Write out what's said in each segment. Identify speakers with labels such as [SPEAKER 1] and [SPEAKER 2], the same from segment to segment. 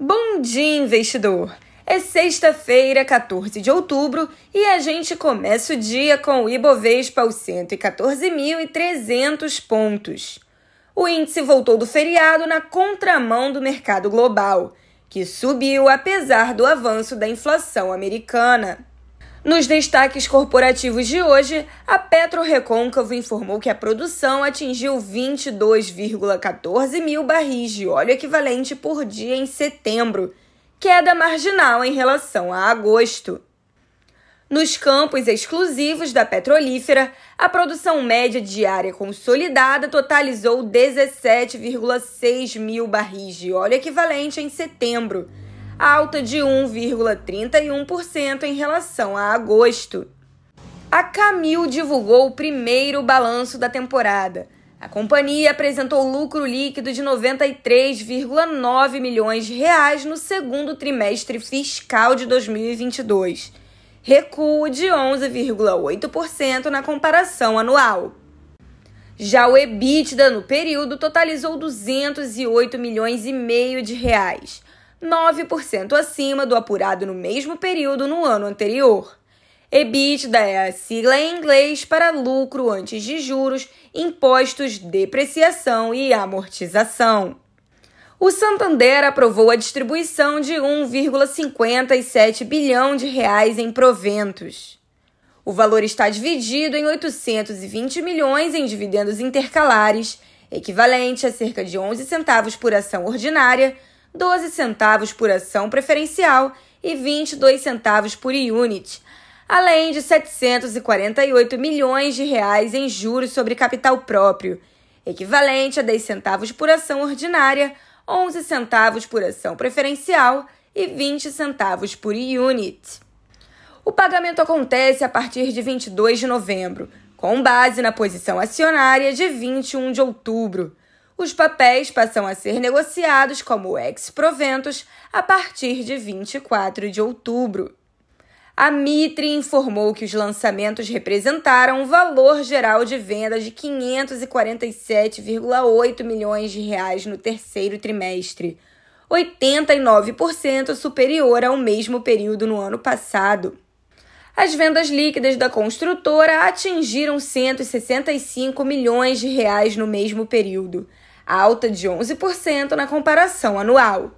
[SPEAKER 1] Bom dia, investidor! É sexta-feira, 14 de outubro, e a gente começa o dia com o Ibovespa aos 114.300 pontos. O índice voltou do feriado na contramão do mercado global, que subiu apesar do avanço da inflação americana. Nos destaques corporativos de hoje, a Petro Recôncavo informou que a produção atingiu 22,14 mil barris de óleo equivalente por dia em setembro, queda marginal em relação a agosto. Nos campos exclusivos da petrolífera, a produção média diária consolidada totalizou 17,6 mil barris de óleo equivalente em setembro alta de 1,31% em relação a agosto. A Camil divulgou o primeiro balanço da temporada. A companhia apresentou lucro líquido de 93,9 milhões de reais no segundo trimestre fiscal de 2022, recuo de 11,8% na comparação anual. Já o EBITDA no período totalizou 208 milhões e meio de reais, 9% acima do apurado no mesmo período no ano anterior. EBITDA é a sigla em inglês para lucro antes de juros, impostos, depreciação e amortização. O Santander aprovou a distribuição de 1,57 bilhão de reais em proventos. O valor está dividido em 820 milhões em dividendos intercalares, equivalente a cerca de 11 centavos por ação ordinária, 12 centavos por ação preferencial e 22 centavos por unit, além de 748 milhões de reais em juros sobre capital próprio, equivalente a 10 centavos por ação ordinária, 11 centavos por ação preferencial e 20 centavos por unit. O pagamento acontece a partir de 22 de novembro, com base na posição acionária de 21 de outubro os papéis passam a ser negociados como ex-proventos a partir de 24 de outubro. A Mitre informou que os lançamentos representaram um valor geral de venda de 547,8 milhões de reais no terceiro trimestre, 89% superior ao mesmo período no ano passado. As vendas líquidas da construtora atingiram 165 milhões de reais no mesmo período, alta de 11% na comparação anual.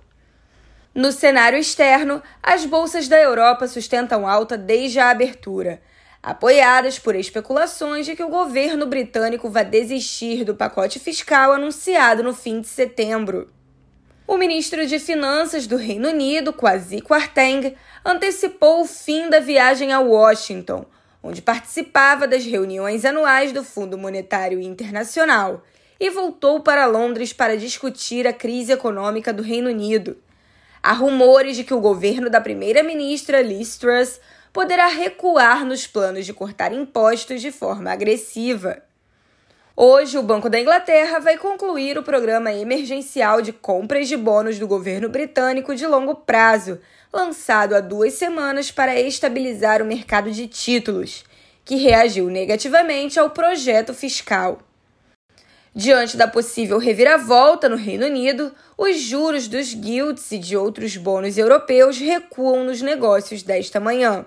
[SPEAKER 1] No cenário externo, as bolsas da Europa sustentam alta desde a abertura, apoiadas por especulações de que o governo britânico vai desistir do pacote fiscal anunciado no fim de setembro. O ministro de Finanças do Reino Unido, Kwasi Kwarteng, antecipou o fim da viagem a Washington, onde participava das reuniões anuais do Fundo Monetário Internacional e voltou para Londres para discutir a crise econômica do Reino Unido. Há rumores de que o governo da primeira-ministra Liz Truss poderá recuar nos planos de cortar impostos de forma agressiva. Hoje, o Banco da Inglaterra vai concluir o programa emergencial de compras de bônus do governo britânico de longo prazo, lançado há duas semanas para estabilizar o mercado de títulos, que reagiu negativamente ao projeto fiscal. Diante da possível reviravolta no Reino Unido, os juros dos guilds e de outros bônus europeus recuam nos negócios desta manhã.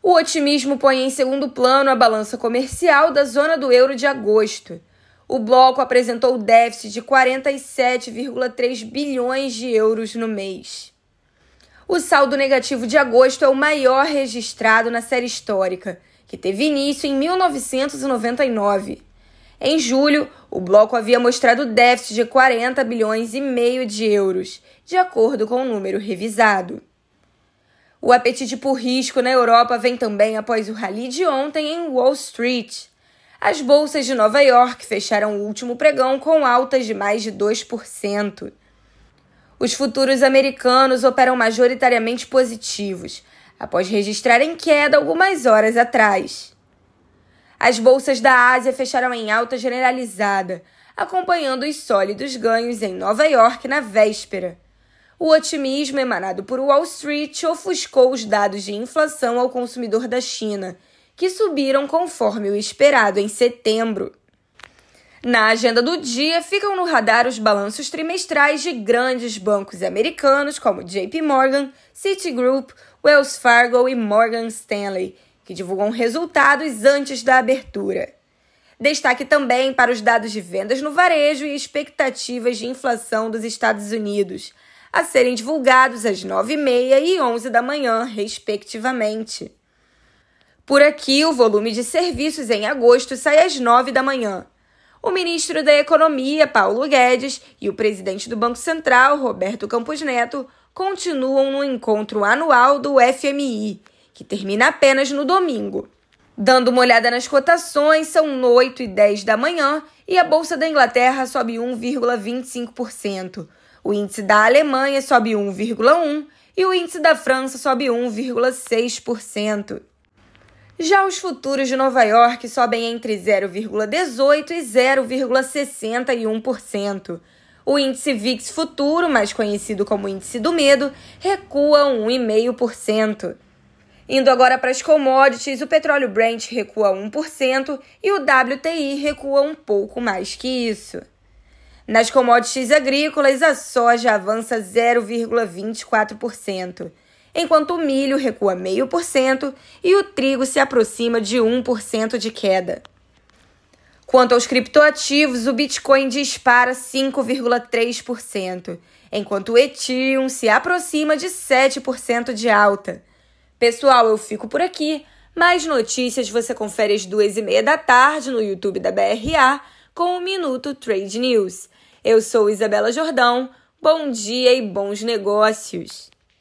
[SPEAKER 1] O otimismo põe em segundo plano a balança comercial da zona do euro de agosto. O bloco apresentou déficit de 47,3 bilhões de euros no mês. O saldo negativo de agosto é o maior registrado na série histórica, que teve início em 1999. Em julho, o bloco havia mostrado déficit de 40 bilhões e meio de euros, de acordo com o número revisado. O apetite por risco na Europa vem também após o rally de ontem em Wall Street. As bolsas de Nova York fecharam o último pregão com altas de mais de 2%. Os futuros americanos operam majoritariamente positivos, após registrarem queda algumas horas atrás. As bolsas da Ásia fecharam em alta generalizada, acompanhando os sólidos ganhos em Nova York na véspera. O otimismo emanado por Wall Street ofuscou os dados de inflação ao consumidor da China, que subiram conforme o esperado em setembro. Na agenda do dia ficam no radar os balanços trimestrais de grandes bancos americanos como JP Morgan, Citigroup, Wells Fargo e Morgan Stanley, que divulgam resultados antes da abertura. Destaque também para os dados de vendas no varejo e expectativas de inflação dos Estados Unidos, a serem divulgados às 9h30 e 11 da manhã, respectivamente. Por aqui, o volume de serviços em agosto sai às 9 da manhã. O ministro da Economia, Paulo Guedes, e o presidente do Banco Central, Roberto Campos Neto, continuam no encontro anual do FMI, que termina apenas no domingo. Dando uma olhada nas cotações, são 8 e 10 da manhã e a Bolsa da Inglaterra sobe 1,25%. O índice da Alemanha sobe 1,1% e o índice da França sobe 1,6%. Já os futuros de Nova York sobem entre 0,18% e 0,61%. O índice VIX futuro, mais conhecido como índice do medo, recua 1,5%. Indo agora para as commodities, o petróleo Brent recua 1% e o WTI recua um pouco mais que isso. Nas commodities agrícolas, a soja avança 0,24% enquanto o milho recua 0,5% e o trigo se aproxima de 1% de queda. Quanto aos criptoativos, o Bitcoin dispara 5,3%, enquanto o Ethereum se aproxima de 7% de alta. Pessoal, eu fico por aqui. Mais notícias você confere às duas e meia da tarde no YouTube da BRA com o Minuto Trade News. Eu sou Isabela Jordão. Bom dia e bons negócios!